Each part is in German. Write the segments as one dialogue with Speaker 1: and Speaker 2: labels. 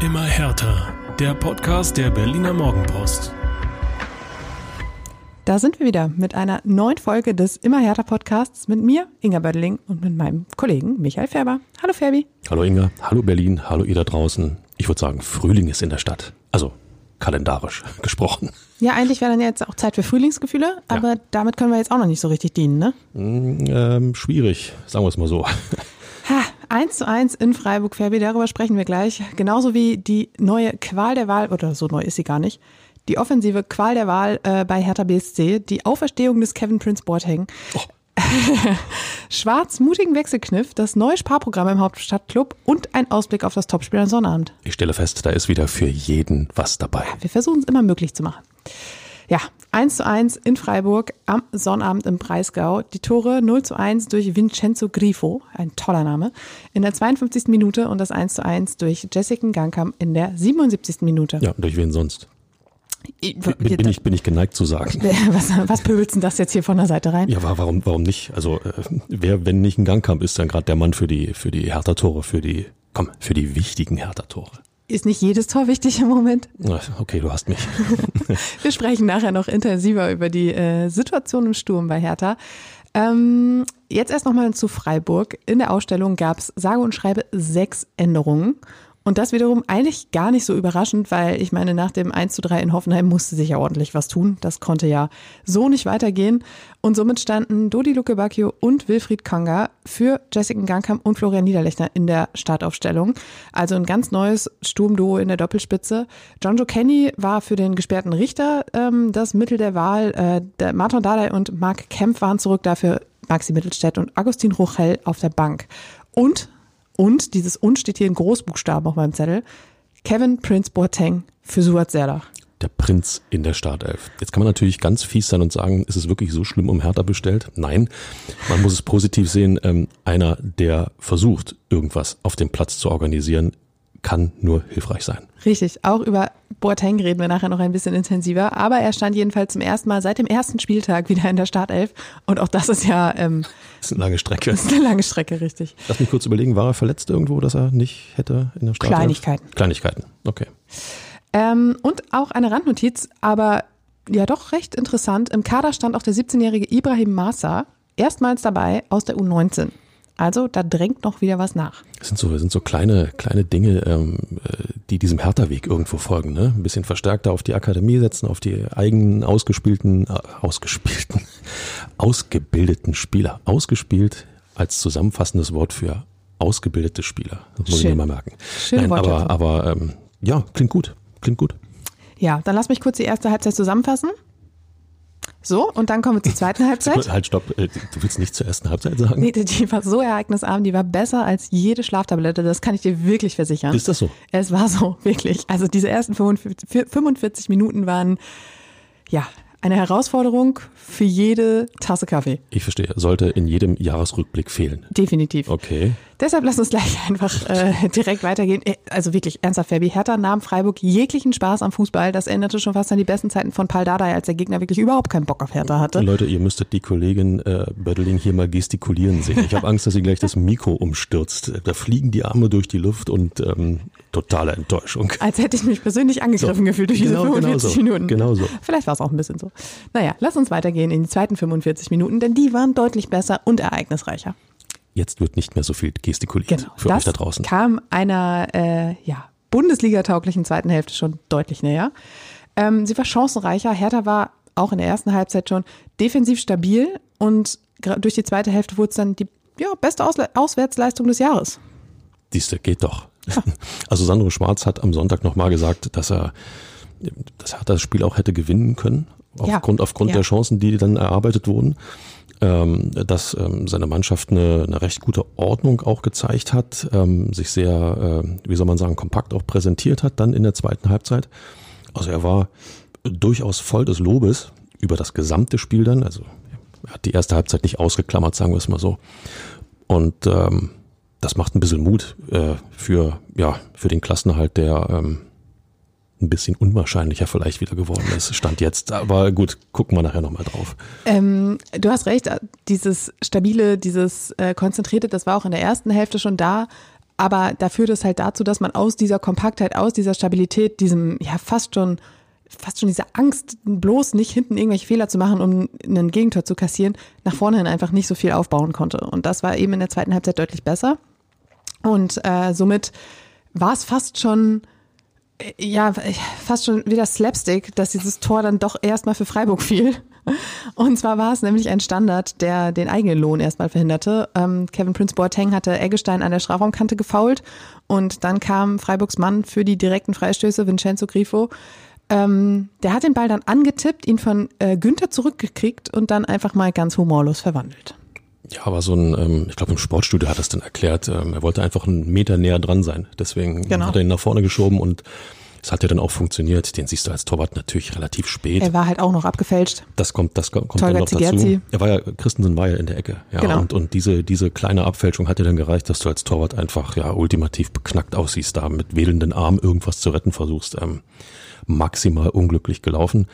Speaker 1: Immer härter. Der Podcast der Berliner Morgenpost.
Speaker 2: Da sind wir wieder mit einer neuen Folge des Immer härter Podcasts mit mir, Inga Bödeling, und mit meinem Kollegen Michael Färber. Hallo Ferbi.
Speaker 3: Hallo Inga, hallo Berlin, hallo ihr da draußen. Ich würde sagen, Frühling ist in der Stadt. Also kalendarisch gesprochen.
Speaker 2: Ja, eigentlich wäre dann jetzt auch Zeit für Frühlingsgefühle, aber ja. damit können wir jetzt auch noch nicht so richtig dienen, ne?
Speaker 3: Mm, ähm, schwierig, sagen wir es mal so.
Speaker 2: Ha, 1 zu 1 in Freiburg, Ferbi, darüber sprechen wir gleich. Genauso wie die neue Qual der Wahl, oder so neu ist sie gar nicht, die offensive Qual der Wahl äh, bei Hertha BSC, die Auferstehung des Kevin Prince Boateng. Oh. Schwarz mutigen Wechselkniff, das neue Sparprogramm im Hauptstadtclub und ein Ausblick auf das Topspiel am Sonnabend.
Speaker 3: Ich stelle fest, da ist wieder für jeden was dabei.
Speaker 2: Wir versuchen es immer möglich zu machen. Ja, 1 zu 1 in Freiburg am Sonnabend im Breisgau. Die Tore 0 zu 1 durch Vincenzo Grifo, ein toller Name, in der 52. Minute und das 1 zu 1 durch Jessica Gangkamp in der 77. Minute.
Speaker 3: Ja, durch wen sonst? Bin, bin, ich, bin ich geneigt zu sagen.
Speaker 2: Was, was pöbelst denn das jetzt hier von der Seite rein?
Speaker 3: Ja, warum, warum nicht? Also äh, wer, wenn nicht ein Gangkamp ist, dann gerade der Mann für die, für die Hertha-Tore, für die, komm, für die wichtigen Hertha-Tore.
Speaker 2: Ist nicht jedes Tor wichtig im Moment?
Speaker 3: Okay, du hast mich.
Speaker 2: Wir sprechen nachher noch intensiver über die äh, Situation im Sturm bei Hertha. Ähm, jetzt erst nochmal zu Freiburg. In der Ausstellung gab es sage und schreibe sechs Änderungen. Und das wiederum eigentlich gar nicht so überraschend, weil ich meine, nach dem 1 zu 3 in Hoffenheim musste sich ja ordentlich was tun. Das konnte ja so nicht weitergehen. Und somit standen Dodi Luke Bacchio und Wilfried Kanga für Jessica Gangkamp und Florian Niederlechner in der Startaufstellung. Also ein ganz neues Sturmduo in der Doppelspitze. John Joe Kenny war für den gesperrten Richter ähm, das Mittel der Wahl. Äh, der Martin Dardai und Marc Kempf waren zurück dafür Maxi Mittelstädt und Agustin Rochel auf der Bank. Und und dieses Und steht hier in Großbuchstaben auf meinem Zettel. Kevin Prince Boateng für Suat Serdar.
Speaker 3: Der Prinz in der Startelf. Jetzt kann man natürlich ganz fies sein und sagen, ist es wirklich so schlimm um Hertha bestellt? Nein, man muss es positiv sehen. Ähm, einer, der versucht, irgendwas auf dem Platz zu organisieren, kann nur hilfreich sein.
Speaker 2: Richtig, auch über Boateng reden wir nachher noch ein bisschen intensiver, aber er stand jedenfalls zum ersten Mal seit dem ersten Spieltag wieder in der Startelf und auch das ist ja... Ähm,
Speaker 3: das ist eine lange Strecke.
Speaker 2: Das ist eine lange Strecke, richtig.
Speaker 3: Lass mich kurz überlegen, war er verletzt irgendwo, dass er nicht hätte in der Startelf?
Speaker 2: Kleinigkeiten.
Speaker 3: Kleinigkeiten, okay.
Speaker 2: Ähm, und auch eine Randnotiz, aber ja doch recht interessant. Im Kader stand auch der 17-jährige Ibrahim Massa, erstmals dabei aus der U19. Also da drängt noch wieder was nach.
Speaker 3: Das sind so, das sind so kleine, kleine Dinge, ähm, äh, die diesem Hertha-Weg irgendwo folgen. Ne? Ein bisschen verstärkter auf die Akademie setzen, auf die eigenen ausgespielten, äh, ausgespielten, ausgebildeten Spieler. Ausgespielt als zusammenfassendes Wort für ausgebildete Spieler. Das muss Schön. ich mir mal merken.
Speaker 2: Schön
Speaker 3: Nein, aber aber ähm, ja, klingt gut. Klingt gut.
Speaker 2: Ja, dann lass mich kurz die erste Halbzeit zusammenfassen. So, und dann kommen wir zur zweiten Halbzeit.
Speaker 3: Halt, stopp. Äh, du willst nicht zur ersten Halbzeit sagen?
Speaker 2: Nee, die war so ereignisarm, die war besser als jede Schlaftablette. Das kann ich dir wirklich versichern.
Speaker 3: Ist das so?
Speaker 2: Es war so, wirklich. Also diese ersten 45 Minuten waren, ja, eine Herausforderung für jede Tasse Kaffee.
Speaker 3: Ich verstehe. Sollte in jedem Jahresrückblick fehlen.
Speaker 2: Definitiv.
Speaker 3: Okay.
Speaker 2: Deshalb lass uns gleich einfach äh, direkt weitergehen. Äh, also wirklich ernsthaft, Fabi. Hertha nahm Freiburg jeglichen Spaß am Fußball. Das änderte schon fast an die besten Zeiten von Paul Dardai, als der Gegner wirklich überhaupt keinen Bock auf Hertha hatte.
Speaker 3: Leute, ihr müsstet die Kollegin äh, Bödeling hier mal gestikulieren sehen. Ich habe Angst, dass sie gleich das Mikro umstürzt. Da fliegen die Arme durch die Luft und ähm, totale Enttäuschung.
Speaker 2: Als hätte ich mich persönlich angegriffen so, gefühlt durch genau, diese 45 genau so, Minuten.
Speaker 3: Genau so.
Speaker 2: Vielleicht war es auch ein bisschen so. Naja, lass uns weitergehen in die zweiten 45 Minuten, denn die waren deutlich besser und ereignisreicher.
Speaker 3: Jetzt wird nicht mehr so viel gestikuliert
Speaker 2: genau,
Speaker 3: für euch da draußen.
Speaker 2: kam einer äh, ja, Bundesliga-tauglichen zweiten Hälfte schon deutlich näher. Ähm, sie war chancenreicher. Hertha war auch in der ersten Halbzeit schon defensiv stabil und durch die zweite Hälfte wurde es dann die ja, beste Ausle Auswärtsleistung des Jahres.
Speaker 3: Diese geht doch. Also Sandro Schwarz hat am Sonntag nochmal gesagt, dass er, dass er das Spiel auch hätte gewinnen können, aufgrund, ja. aufgrund ja. der Chancen, die dann erarbeitet wurden. Ähm, dass ähm, seine Mannschaft eine, eine recht gute Ordnung auch gezeigt hat, ähm, sich sehr, äh, wie soll man sagen, kompakt auch präsentiert hat dann in der zweiten Halbzeit. Also er war durchaus voll des Lobes über das gesamte Spiel dann. Also er hat die erste Halbzeit nicht ausgeklammert, sagen wir es mal so. Und ähm, das macht ein bisschen Mut äh, für, ja, für den Klassenerhalt, der ähm, ein bisschen unwahrscheinlicher vielleicht wieder geworden ist, stand jetzt. Aber gut, gucken wir nachher nochmal drauf.
Speaker 2: Ähm, du hast recht, dieses stabile, dieses äh, konzentrierte, das war auch in der ersten Hälfte schon da. Aber da führt es halt dazu, dass man aus dieser Kompaktheit, aus dieser Stabilität, diesem ja fast schon fast schon diese Angst, bloß nicht hinten irgendwelche Fehler zu machen, um einen Gegentor zu kassieren, nach vorne hin einfach nicht so viel aufbauen konnte. Und das war eben in der zweiten Halbzeit deutlich besser. Und äh, somit war es fast schon, äh, ja, fast schon wieder Slapstick, dass dieses Tor dann doch erstmal für Freiburg fiel. Und zwar war es nämlich ein Standard, der den eigenen Lohn erstmal verhinderte. Ähm, Kevin Prince Boateng hatte Eggestein an der Strafraumkante gefault und dann kam Freiburgs Mann für die direkten Freistöße, Vincenzo Grifo. Ähm, der hat den Ball dann angetippt, ihn von äh, Günther zurückgekriegt und dann einfach mal ganz humorlos verwandelt.
Speaker 3: Ja, aber so ein, ähm, ich glaube im Sportstudio hat er es dann erklärt, ähm, er wollte einfach einen Meter näher dran sein. Deswegen genau. hat er ihn nach vorne geschoben und es hat ja dann auch funktioniert. Den siehst du als Torwart natürlich relativ spät.
Speaker 2: Er war halt auch noch abgefälscht.
Speaker 3: Das kommt, das kommt dann noch dazu. Er war ja, Christensen war ja in der Ecke. Ja, genau. und, und diese, diese kleine Abfälschung hat dir dann gereicht, dass du als Torwart einfach, ja, ultimativ beknackt aussiehst, da mit wedelnden Armen irgendwas zu retten versuchst. Ähm, maximal unglücklich gelaufen.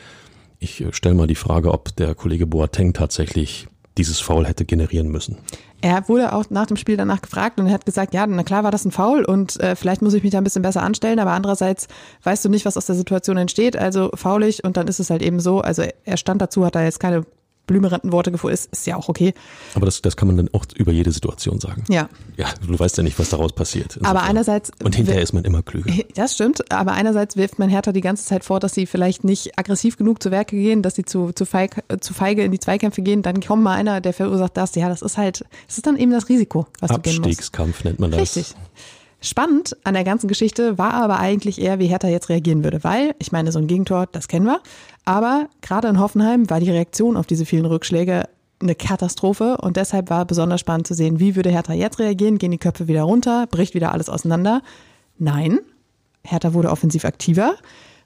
Speaker 3: Ich äh, stelle mal die Frage, ob der Kollege Boateng tatsächlich dieses Foul hätte generieren müssen.
Speaker 2: Er wurde auch nach dem Spiel danach gefragt und er hat gesagt, ja, na klar war das ein Foul und äh, vielleicht muss ich mich da ein bisschen besser anstellen, aber andererseits weißt du nicht, was aus der Situation entsteht, also faulig und dann ist es halt eben so. Also er stand dazu, hat da jetzt keine blümerenden Worte gefunden ist, ist ja auch okay.
Speaker 3: Aber das, das kann man dann auch über jede Situation sagen.
Speaker 2: Ja.
Speaker 3: Ja, du weißt ja nicht, was daraus passiert.
Speaker 2: Insofern. Aber einerseits.
Speaker 3: Und hinterher ist man immer klüger.
Speaker 2: Das stimmt. Aber einerseits wirft man Hertha die ganze Zeit vor, dass sie vielleicht nicht aggressiv genug zu Werke gehen, dass sie zu, zu, feig, zu feige in die Zweikämpfe gehen. Dann kommt mal einer, der verursacht das. Ja, das ist halt, das ist dann eben das Risiko, was du gehen musst.
Speaker 3: Abstiegskampf nennt man das.
Speaker 2: Richtig. Spannend an der ganzen Geschichte war aber eigentlich eher, wie Hertha jetzt reagieren würde, weil, ich meine, so ein Gegentor, das kennen wir. Aber gerade in Hoffenheim war die Reaktion auf diese vielen Rückschläge eine Katastrophe und deshalb war besonders spannend zu sehen, wie würde Hertha jetzt reagieren, gehen die Köpfe wieder runter, bricht wieder alles auseinander. Nein, Hertha wurde offensiv aktiver,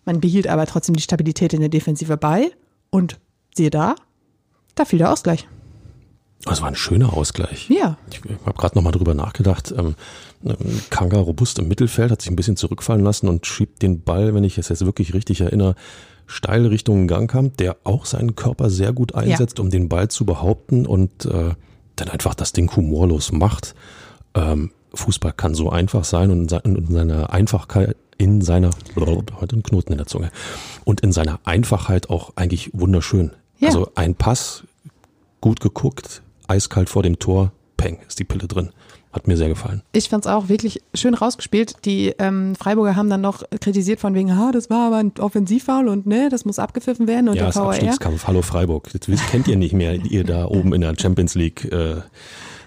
Speaker 2: man behielt aber trotzdem die Stabilität in der Defensive bei und siehe da, da fiel der Ausgleich.
Speaker 3: Das war ein schöner Ausgleich.
Speaker 2: Ja.
Speaker 3: Ich habe gerade nochmal drüber nachgedacht. Ähm, Kanga robust im Mittelfeld, hat sich ein bisschen zurückfallen lassen und schiebt den Ball, wenn ich es jetzt wirklich richtig erinnere, steil Richtung Gangkamp, der auch seinen Körper sehr gut einsetzt, ja. um den Ball zu behaupten und äh, dann einfach das Ding humorlos macht. Ähm, Fußball kann so einfach sein und in seiner Einfachkeit, in seiner, heute ein Knoten in der Zunge, und in seiner Einfachheit auch eigentlich wunderschön. Ja. Also ein Pass, gut geguckt, eiskalt vor dem Tor, peng, ist die Pille drin. Hat mir sehr gefallen.
Speaker 2: Ich fand es auch wirklich schön rausgespielt. Die ähm, Freiburger haben dann noch kritisiert von wegen, ah, das war aber ein Offensivfoul und ne, das muss abgepfiffen werden und
Speaker 3: ja,
Speaker 2: der
Speaker 3: VAR. Abstiegskampf. Hallo Freiburg. Das kennt ihr nicht mehr, ihr da oben in der Champions League äh,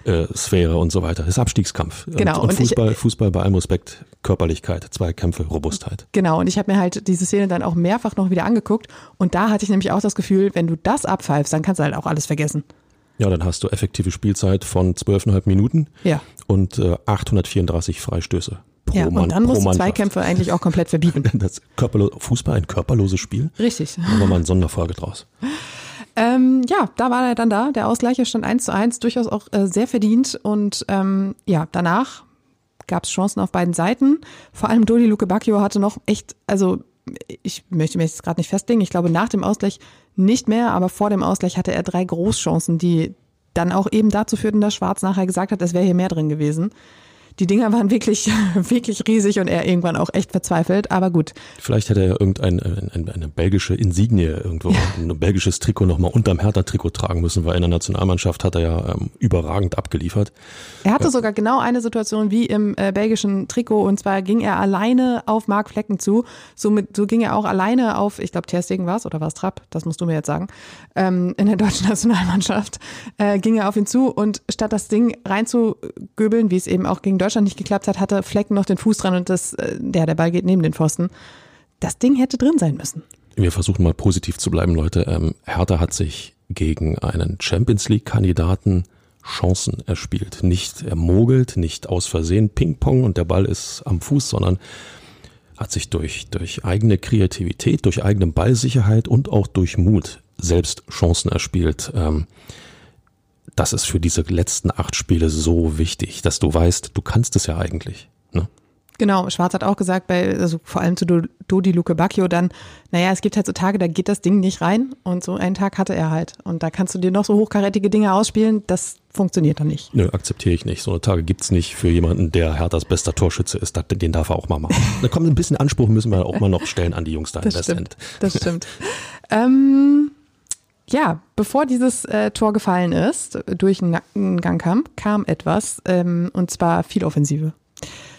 Speaker 3: äh, Sphäre und so weiter. Das ist Abstiegskampf.
Speaker 2: Genau.
Speaker 3: Und, und Fußball, ich, Fußball bei allem Respekt, Körperlichkeit, Zweikämpfe, Robustheit.
Speaker 2: Genau. Und ich habe mir halt diese Szene dann auch mehrfach noch wieder angeguckt. Und da hatte ich nämlich auch das Gefühl, wenn du das abpfeifst, dann kannst du halt auch alles vergessen.
Speaker 3: Ja, dann hast du effektive Spielzeit von zwölfeinhalb Minuten
Speaker 2: ja.
Speaker 3: und äh, 834 Freistöße.
Speaker 2: Pro ja, Mann, und dann musst du Zweikämpfe eigentlich auch komplett verbieten.
Speaker 3: Das Fußball ein körperloses Spiel.
Speaker 2: Richtig.
Speaker 3: Machen wir mal eine Sonderfolge draus.
Speaker 2: Ähm, ja, da war er dann da. Der Ausgleicher stand 1 zu 1, durchaus auch äh, sehr verdient. Und ähm, ja, danach gab es Chancen auf beiden Seiten. Vor allem Dodi Luke Bacchio hatte noch echt, also ich möchte mir jetzt gerade nicht festlegen, ich glaube nach dem Ausgleich nicht mehr, aber vor dem Ausgleich hatte er drei Großchancen, die dann auch eben dazu führten, dass Schwarz nachher gesagt hat, es wäre hier mehr drin gewesen die Dinger waren wirklich, wirklich riesig und er irgendwann auch echt verzweifelt, aber gut.
Speaker 3: Vielleicht hätte er irgendeine ein, eine belgische Insignie irgendwo, ja. ein belgisches Trikot nochmal unterm Hertha-Trikot tragen müssen, weil in der Nationalmannschaft hat er ja ähm, überragend abgeliefert.
Speaker 2: Er hatte ja. sogar genau eine Situation wie im äh, belgischen Trikot und zwar ging er alleine auf Mark Flecken zu, somit, so ging er auch alleine auf, ich glaube Ter Stegen war es oder war es Trapp, das musst du mir jetzt sagen, ähm, in der deutschen Nationalmannschaft, äh, ging er auf ihn zu und statt das Ding reinzugöbeln, wie es eben auch gegen Deutschland nicht geklappt hat, hatte Flecken noch den Fuß dran und das, äh, der, der Ball geht neben den Pfosten. Das Ding hätte drin sein müssen.
Speaker 3: Wir versuchen mal positiv zu bleiben, Leute. Ähm, Hertha hat sich gegen einen Champions League-Kandidaten Chancen erspielt. Nicht ermogelt, nicht aus Versehen Ping-Pong und der Ball ist am Fuß, sondern hat sich durch, durch eigene Kreativität, durch eigene Ballsicherheit und auch durch Mut selbst Chancen erspielt. Ähm, das ist für diese letzten acht Spiele so wichtig, dass du weißt, du kannst es ja eigentlich. Ne?
Speaker 2: Genau, Schwarz hat auch gesagt, bei, also vor allem zu Dodi Luke Bacchio dann, naja, es gibt halt so Tage, da geht das Ding nicht rein und so einen Tag hatte er halt. Und da kannst du dir noch so hochkarätige Dinge ausspielen, das funktioniert dann nicht.
Speaker 3: Nö, akzeptiere ich nicht. So eine Tage gibt's nicht für jemanden, der Herthas bester Torschütze ist. Den darf er auch mal machen. Da kommt ein bisschen Anspruch, müssen wir auch mal noch stellen an die Jungs da
Speaker 2: das in stimmt, Das stimmt. ähm, ja, bevor dieses äh, Tor gefallen ist, durch einen Nackengang kam etwas, ähm, und zwar viel Offensive.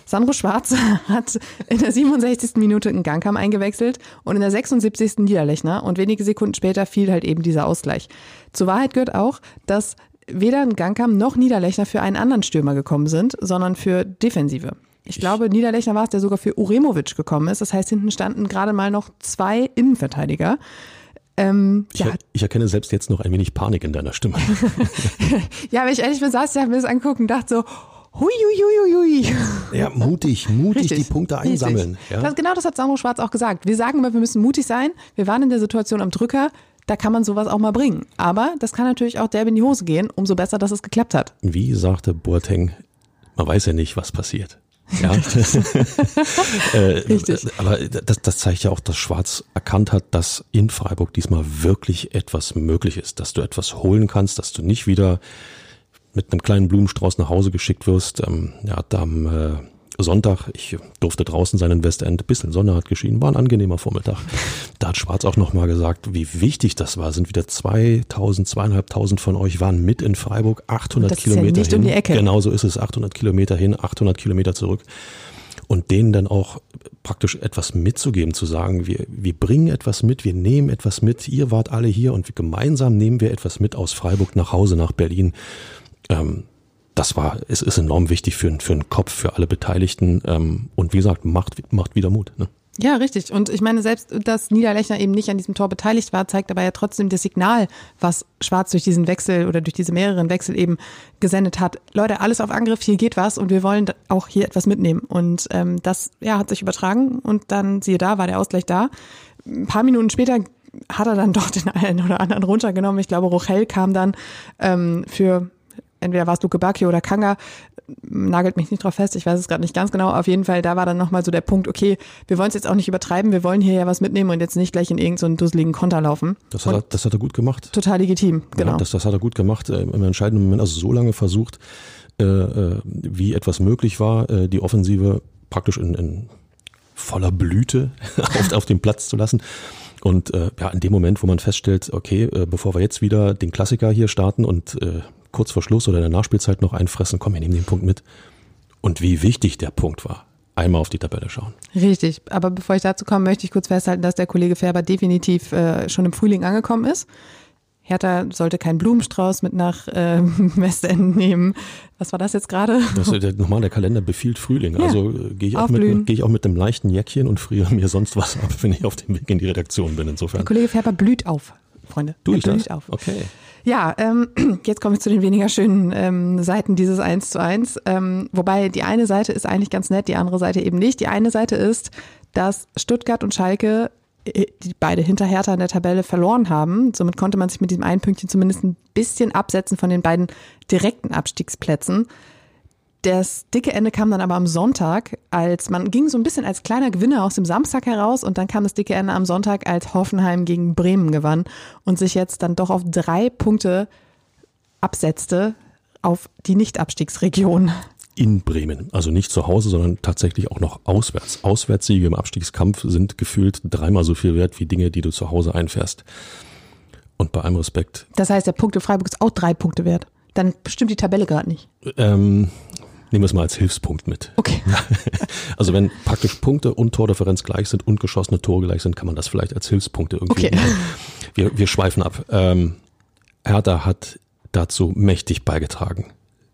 Speaker 2: Sandro Schwarz hat in der 67. Minute einen Gangkamm eingewechselt und in der 76. Niederlechner und wenige Sekunden später fiel halt eben dieser Ausgleich. Zur Wahrheit gehört auch, dass weder ein Gangkamm noch Niederlechner für einen anderen Stürmer gekommen sind, sondern für Defensive. Ich, ich glaube, Niederlechner war es, der sogar für Uremovic gekommen ist. Das heißt, hinten standen gerade mal noch zwei Innenverteidiger.
Speaker 3: Ähm, ich, ja. ich, erkenne selbst jetzt noch ein wenig Panik in deiner Stimme.
Speaker 2: ja, wenn ich ehrlich bin, saß ich, habe mir das angucken und dachte so, Hui, hui, hui, hui.
Speaker 3: Ja, mutig, mutig Richtig. die Punkte einsammeln. Ja.
Speaker 2: Das, genau das hat Sandro Schwarz auch gesagt. Wir sagen immer, wir müssen mutig sein. Wir waren in der Situation am Drücker. Da kann man sowas auch mal bringen. Aber das kann natürlich auch derb in die Hose gehen. Umso besser, dass es geklappt hat.
Speaker 3: Wie sagte Boateng, man weiß ja nicht, was passiert. Ja. äh, Richtig. Aber das, das zeigt ja auch, dass Schwarz erkannt hat, dass in Freiburg diesmal wirklich etwas möglich ist, dass du etwas holen kannst, dass du nicht wieder mit einem kleinen Blumenstrauß nach Hause geschickt wirst. Ähm, er hat am äh, Sonntag, ich durfte draußen sein in Westend, bisschen Sonne hat geschienen, war ein angenehmer Vormittag. Da hat Schwarz auch nochmal gesagt, wie wichtig das war. Sind wieder 2000, zweieinhalbtausend von euch waren mit in Freiburg, 800 das Kilometer ist ja nicht hin. Um die Ecke. Genau so ist es, 800 Kilometer hin, 800 Kilometer zurück. Und denen dann auch praktisch etwas mitzugeben, zu sagen, wir, wir bringen etwas mit, wir nehmen etwas mit, ihr wart alle hier und gemeinsam nehmen wir etwas mit aus Freiburg nach Hause, nach Berlin ähm, das war, es ist enorm wichtig für, für den Kopf, für alle Beteiligten. Ähm, und wie gesagt, macht, macht wieder Mut. Ne?
Speaker 2: Ja, richtig. Und ich meine, selbst dass Niederlechner eben nicht an diesem Tor beteiligt war, zeigt aber ja trotzdem das Signal, was Schwarz durch diesen Wechsel oder durch diese mehreren Wechsel eben gesendet hat. Leute, alles auf Angriff, hier geht was und wir wollen auch hier etwas mitnehmen. Und ähm, das ja, hat sich übertragen und dann, siehe da, war der Ausgleich da. Ein paar Minuten später hat er dann doch den einen oder anderen runtergenommen. Ich glaube, Rochel kam dann ähm, für entweder war es Luke Bacchio oder Kanga, nagelt mich nicht drauf fest, ich weiß es gerade nicht ganz genau. Auf jeden Fall, da war dann nochmal so der Punkt, okay, wir wollen es jetzt auch nicht übertreiben, wir wollen hier ja was mitnehmen und jetzt nicht gleich in irgendeinen so dusseligen Konter laufen.
Speaker 3: Das hat, er, das hat er gut gemacht.
Speaker 2: Total legitim, genau. Ja,
Speaker 3: das, das hat er gut gemacht, äh, im entscheidenden Moment, also so lange versucht, äh, äh, wie etwas möglich war, äh, die Offensive praktisch in, in voller Blüte auf, auf den Platz zu lassen. Und äh, ja, in dem Moment, wo man feststellt, okay, äh, bevor wir jetzt wieder den Klassiker hier starten und äh, kurz vor Schluss oder in der Nachspielzeit noch einfressen, komm, wir nehmen den Punkt mit. Und wie wichtig der Punkt war. Einmal auf die Tabelle schauen.
Speaker 2: Richtig, aber bevor ich dazu komme, möchte ich kurz festhalten, dass der Kollege Färber definitiv äh, schon im Frühling angekommen ist. Hertha sollte keinen Blumenstrauß mit nach äh, Westend nehmen. Was war das jetzt gerade?
Speaker 3: Der, nochmal, der Kalender befiehlt Frühling. Ja, also äh, gehe ich, auch mit, geh ich auch mit einem leichten Jäckchen und friere mir sonst was ab, wenn ich auf dem Weg in die Redaktion bin. Insofern. Der
Speaker 2: Kollege Färber blüht auf, Freunde.
Speaker 3: Du ich
Speaker 2: blüht
Speaker 3: das? auf. Okay.
Speaker 2: Ja, ähm, jetzt komme ich zu den weniger schönen ähm, Seiten dieses 1 zu 1. Ähm, wobei die eine Seite ist eigentlich ganz nett, die andere Seite eben nicht. Die eine Seite ist, dass Stuttgart und Schalke äh, die beide hinter Hertha in der Tabelle verloren haben. Somit konnte man sich mit diesem einen Pünktchen zumindest ein bisschen absetzen von den beiden direkten Abstiegsplätzen. Das dicke Ende kam dann aber am Sonntag, als man ging so ein bisschen als kleiner Gewinner aus dem Samstag heraus und dann kam das dicke Ende am Sonntag, als Hoffenheim gegen Bremen gewann und sich jetzt dann doch auf drei Punkte absetzte auf die Nicht-Abstiegsregion.
Speaker 3: In Bremen, also nicht zu Hause, sondern tatsächlich auch noch auswärts. Auswärtssiege im Abstiegskampf sind gefühlt dreimal so viel wert wie Dinge, die du zu Hause einfährst. Und bei allem Respekt.
Speaker 2: Das heißt, der Punkt in Freiburg ist auch drei Punkte wert. Dann bestimmt die Tabelle gerade nicht.
Speaker 3: Ähm, Nehmen wir es mal als Hilfspunkt mit.
Speaker 2: Okay.
Speaker 3: Also wenn praktisch Punkte und Tordifferenz gleich sind und geschossene Tore gleich sind, kann man das vielleicht als Hilfspunkte irgendwie. Okay. Wir, wir schweifen ab. Ähm, Hertha hat dazu mächtig beigetragen,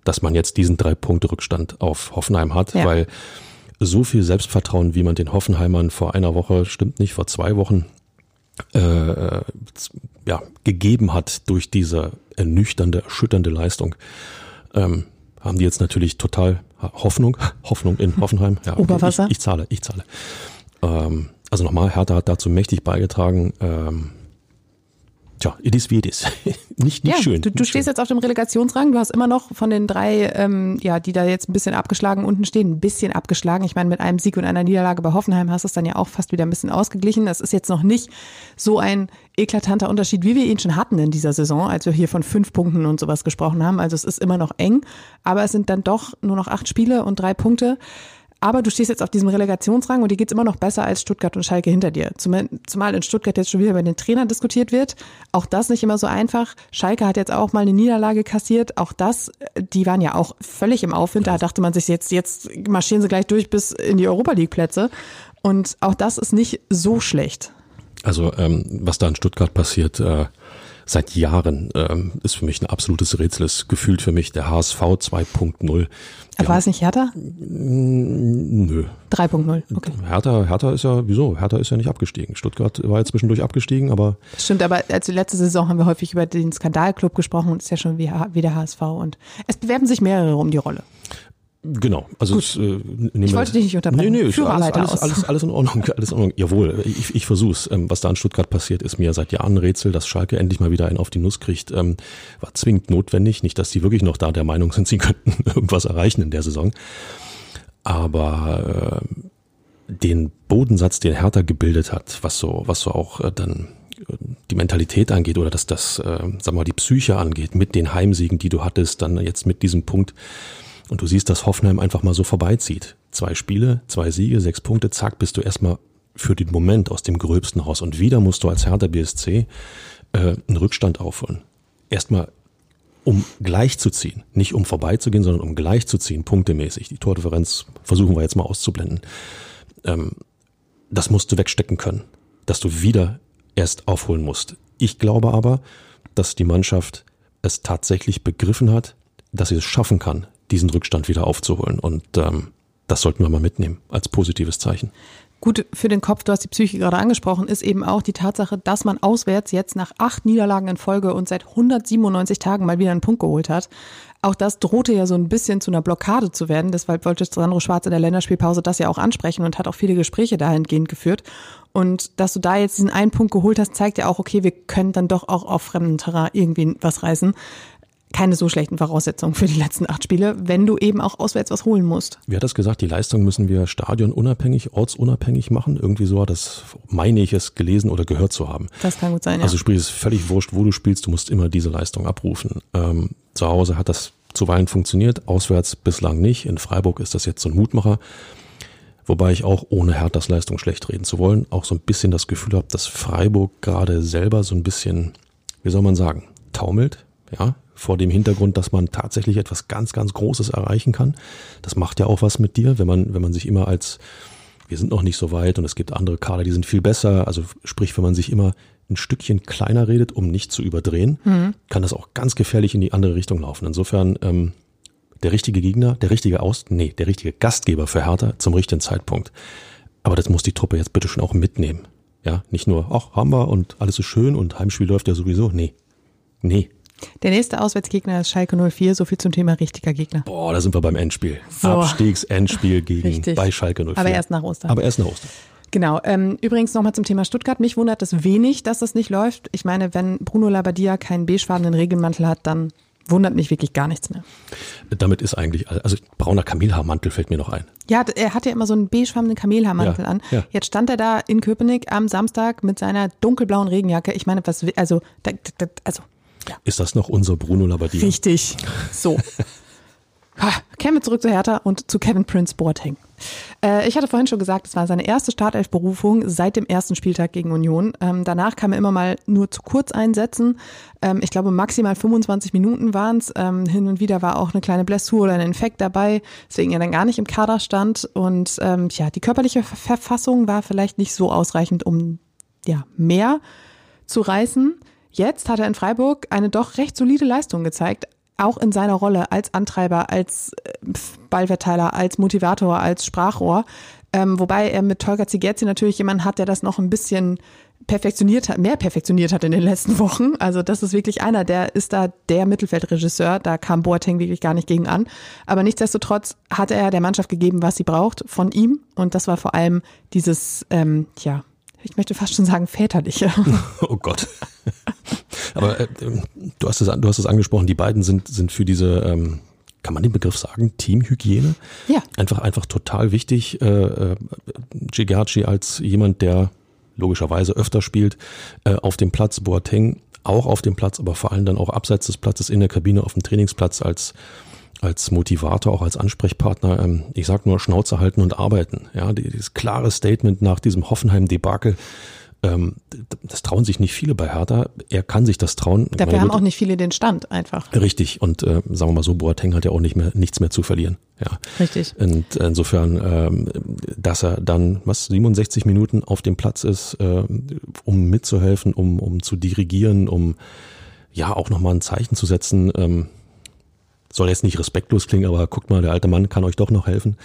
Speaker 3: dass man jetzt diesen drei Punkte Rückstand auf Hoffenheim hat, ja. weil so viel Selbstvertrauen, wie man den Hoffenheimern vor einer Woche, stimmt nicht, vor zwei Wochen, äh, ja, gegeben hat durch diese ernüchternde, erschütternde Leistung. Ähm, haben die jetzt natürlich total Hoffnung, Hoffnung in Hoffenheim.
Speaker 2: Ja, Oberwasser?
Speaker 3: Ich, ich zahle, ich zahle. Ähm, also nochmal, Hertha hat dazu mächtig beigetragen. Ähm, Tja, it is wie it is. nicht nicht
Speaker 2: ja,
Speaker 3: schön.
Speaker 2: Du, du
Speaker 3: nicht
Speaker 2: stehst
Speaker 3: schön.
Speaker 2: jetzt auf dem Relegationsrang. Du hast immer noch von den drei, ähm, ja, die da jetzt ein bisschen abgeschlagen unten stehen, ein bisschen abgeschlagen. Ich meine, mit einem Sieg und einer Niederlage bei Hoffenheim hast du es dann ja auch fast wieder ein bisschen ausgeglichen. Das ist jetzt noch nicht so ein eklatanter Unterschied, wie wir ihn schon hatten in dieser Saison, als wir hier von fünf Punkten und sowas gesprochen haben. Also es ist immer noch eng, aber es sind dann doch nur noch acht Spiele und drei Punkte. Aber du stehst jetzt auf diesem Relegationsrang und dir geht's immer noch besser als Stuttgart und Schalke hinter dir. Zumal, in Stuttgart jetzt schon wieder über den Trainer diskutiert wird. Auch das nicht immer so einfach. Schalke hat jetzt auch mal eine Niederlage kassiert. Auch das, die waren ja auch völlig im Aufwind. Da dachte man sich jetzt, jetzt marschieren sie gleich durch bis in die Europa League Plätze. Und auch das ist nicht so schlecht.
Speaker 3: Also ähm, was da in Stuttgart passiert, äh, seit Jahren ähm, ist für mich ein absolutes Rätsel. Ist gefühlt für mich der HSV 2.0.
Speaker 2: Aber war es nicht Hertha?
Speaker 3: Nö.
Speaker 2: 3.0, okay.
Speaker 3: Hertha, Hertha ist ja, wieso? Hertha ist ja nicht abgestiegen. Stuttgart war ja zwischendurch abgestiegen, aber
Speaker 2: Stimmt, aber also letzte Saison haben wir häufig über den Skandalclub gesprochen und ist ja schon wie, wie der HSV und es bewerben sich mehrere um die Rolle.
Speaker 3: Genau, also es, äh, nehmen
Speaker 2: Ich wollte dich nicht unterbrechen.
Speaker 3: Nee, nee, ist
Speaker 2: Führe
Speaker 3: alles, alles, alles, alles in Ordnung, alles in Ordnung. Jawohl, ich, ich versuch's. Ähm, was da in Stuttgart passiert, ist mir seit Jahren ein Rätsel, dass Schalke endlich mal wieder einen auf die Nuss kriegt. Ähm, war zwingend notwendig, nicht, dass die wirklich noch da der Meinung sind, sie könnten irgendwas erreichen in der Saison. Aber äh, den Bodensatz, den Hertha gebildet hat, was so, was so auch äh, dann äh, die Mentalität angeht oder dass das, äh, sag mal, die Psyche angeht, mit den Heimsiegen, die du hattest, dann jetzt mit diesem Punkt, und du siehst, dass Hoffenheim einfach mal so vorbeizieht. Zwei Spiele, zwei Siege, sechs Punkte, zack, bist du erstmal für den Moment aus dem Gröbsten raus. Und wieder musst du als Hertha BSC äh, einen Rückstand aufholen. Erstmal um gleich zu ziehen. Nicht um vorbeizugehen, sondern um gleich zu ziehen, punktemäßig. Die Tordifferenz versuchen wir jetzt mal auszublenden. Ähm, das musst du wegstecken können. Dass du wieder erst aufholen musst. Ich glaube aber, dass die Mannschaft es tatsächlich begriffen hat, dass sie es schaffen kann, diesen Rückstand wieder aufzuholen. Und ähm, das sollten wir mal mitnehmen als positives Zeichen.
Speaker 2: Gut für den Kopf, du hast die Psyche gerade angesprochen, ist eben auch die Tatsache, dass man auswärts jetzt nach acht Niederlagen in Folge und seit 197 Tagen mal wieder einen Punkt geholt hat. Auch das drohte ja so ein bisschen zu einer Blockade zu werden. Deshalb wollte Sandro Schwarz in der Länderspielpause das ja auch ansprechen und hat auch viele Gespräche dahingehend geführt. Und dass du da jetzt diesen einen Punkt geholt hast, zeigt ja auch, okay, wir können dann doch auch auf fremdem Terrain irgendwie was reißen. Keine so schlechten Voraussetzungen für die letzten acht Spiele, wenn du eben auch auswärts was holen musst.
Speaker 3: Wie hat das gesagt? Die Leistung müssen wir stadionunabhängig, ortsunabhängig machen. Irgendwie so hat das, meine ich es, gelesen oder gehört zu haben.
Speaker 2: Das kann gut sein, ja.
Speaker 3: Also sprich, es ist völlig wurscht, wo du spielst, du musst immer diese Leistung abrufen. Ähm, zu Hause hat das zuweilen funktioniert, auswärts bislang nicht. In Freiburg ist das jetzt so ein Mutmacher. Wobei ich auch, ohne Herthas Leistung schlecht reden zu wollen, auch so ein bisschen das Gefühl habe, dass Freiburg gerade selber so ein bisschen, wie soll man sagen, taumelt, ja, vor dem Hintergrund, dass man tatsächlich etwas ganz, ganz Großes erreichen kann. Das macht ja auch was mit dir, wenn man, wenn man sich immer als, wir sind noch nicht so weit und es gibt andere Kader, die sind viel besser. Also sprich, wenn man sich immer ein Stückchen kleiner redet, um nicht zu überdrehen, kann das auch ganz gefährlich in die andere Richtung laufen. Insofern ähm, der richtige Gegner, der richtige Aus, nee, der richtige Gastgeber für Hertha zum richtigen Zeitpunkt. Aber das muss die Truppe jetzt bitte schon auch mitnehmen. Ja, nicht nur, ach, haben wir und alles ist schön und Heimspiel läuft ja sowieso. Nee. Nee.
Speaker 2: Der nächste Auswärtsgegner ist Schalke 04, so viel zum Thema richtiger Gegner.
Speaker 3: Boah, da sind wir beim Endspiel.
Speaker 2: So.
Speaker 3: Abstiegsendspiel gegen
Speaker 2: Richtig.
Speaker 3: bei Schalke 04.
Speaker 2: Aber erst nach Ostern.
Speaker 3: Aber erst nach Ostern.
Speaker 2: Genau. Ähm, übrigens nochmal zum Thema Stuttgart. Mich wundert es wenig, dass das nicht läuft. Ich meine, wenn Bruno Labbadia keinen beigefarbenen Regelmantel hat, dann wundert mich wirklich gar nichts mehr.
Speaker 3: Damit ist eigentlich, also brauner Kamelhaarmantel fällt mir noch ein.
Speaker 2: Ja, er hatte ja immer so einen beigefarbenen Kamelhaarmantel
Speaker 3: Ja,
Speaker 2: an.
Speaker 3: ja.
Speaker 2: Jetzt stand er da in Köpenick am Samstag mit seiner dunkelblauen Regenjacke. Ich meine, was, will- also, also,
Speaker 3: Ist das noch unser Bruno Labbadia?
Speaker 2: Richtig. So. Kehren wir zurück zu Hertha und zu Kevin Prince Boateng. Äh, ich hatte vorhin schon gesagt, es war seine erste Startelf-Berufung seit dem ersten Spieltag gegen Union. Ähm, danach kam er immer mal nur zu Kurzeinsätzen. Ähm, ich glaube, maximal 25 Minuten waren es. Ähm, hin und wieder war auch eine kleine Blessur oder ein Infekt dabei, deswegen er dann gar nicht im Kader stand. Und ähm, ja, die körperliche Ver- Verfassung war vielleicht nicht so ausreichend, um ja mehr zu reißen. Jetzt hat er in Freiburg eine doch recht solide Leistung gezeigt, auch in seiner Rolle als Antreiber, als äh, Ballverteiler, als Motivator, als Sprachrohr. Ähm, wobei er mit Tolga Zigerzi natürlich jemanden hat, der das noch ein bisschen perfektioniert hat, mehr perfektioniert hat in den letzten Wochen. Also das ist wirklich einer, der ist da der Mittelfeldregisseur. Da kam Boateng wirklich gar nicht gegen an. Aber nichtsdestotrotz hat er der Mannschaft gegeben, was sie braucht von ihm. Und das war vor allem dieses, ähm, ja, ich möchte fast schon sagen, väterliche.
Speaker 3: oh Gott. Aber äh, du, hast es, du hast es angesprochen, die beiden sind, sind für diese, ähm, kann man den Begriff sagen, Teamhygiene?
Speaker 2: Ja.
Speaker 3: Einfach, einfach total wichtig. Äh, äh, Gigarci als jemand, der logischerweise öfter spielt, äh, auf dem Platz, Boateng auch auf dem Platz, aber vor allem dann auch abseits des Platzes in der Kabine auf dem Trainingsplatz als als Motivator, auch als Ansprechpartner, ähm, ich sag nur Schnauze halten und arbeiten. Ja, dieses klare Statement nach diesem Hoffenheim-Debakel, ähm, das trauen sich nicht viele bei Hertha. Er kann sich das trauen.
Speaker 2: Dafür meine, haben auch nicht viele den Stand einfach.
Speaker 3: Richtig. Und äh, sagen wir mal so, Boateng hat ja auch nicht mehr nichts mehr zu verlieren. Ja.
Speaker 2: Richtig.
Speaker 3: Und insofern, ähm, dass er dann was 67 Minuten auf dem Platz ist, äh, um mitzuhelfen, um um zu dirigieren, um ja auch nochmal ein Zeichen zu setzen. Ähm, soll jetzt nicht respektlos klingen, aber guckt mal, der alte Mann kann euch doch noch helfen.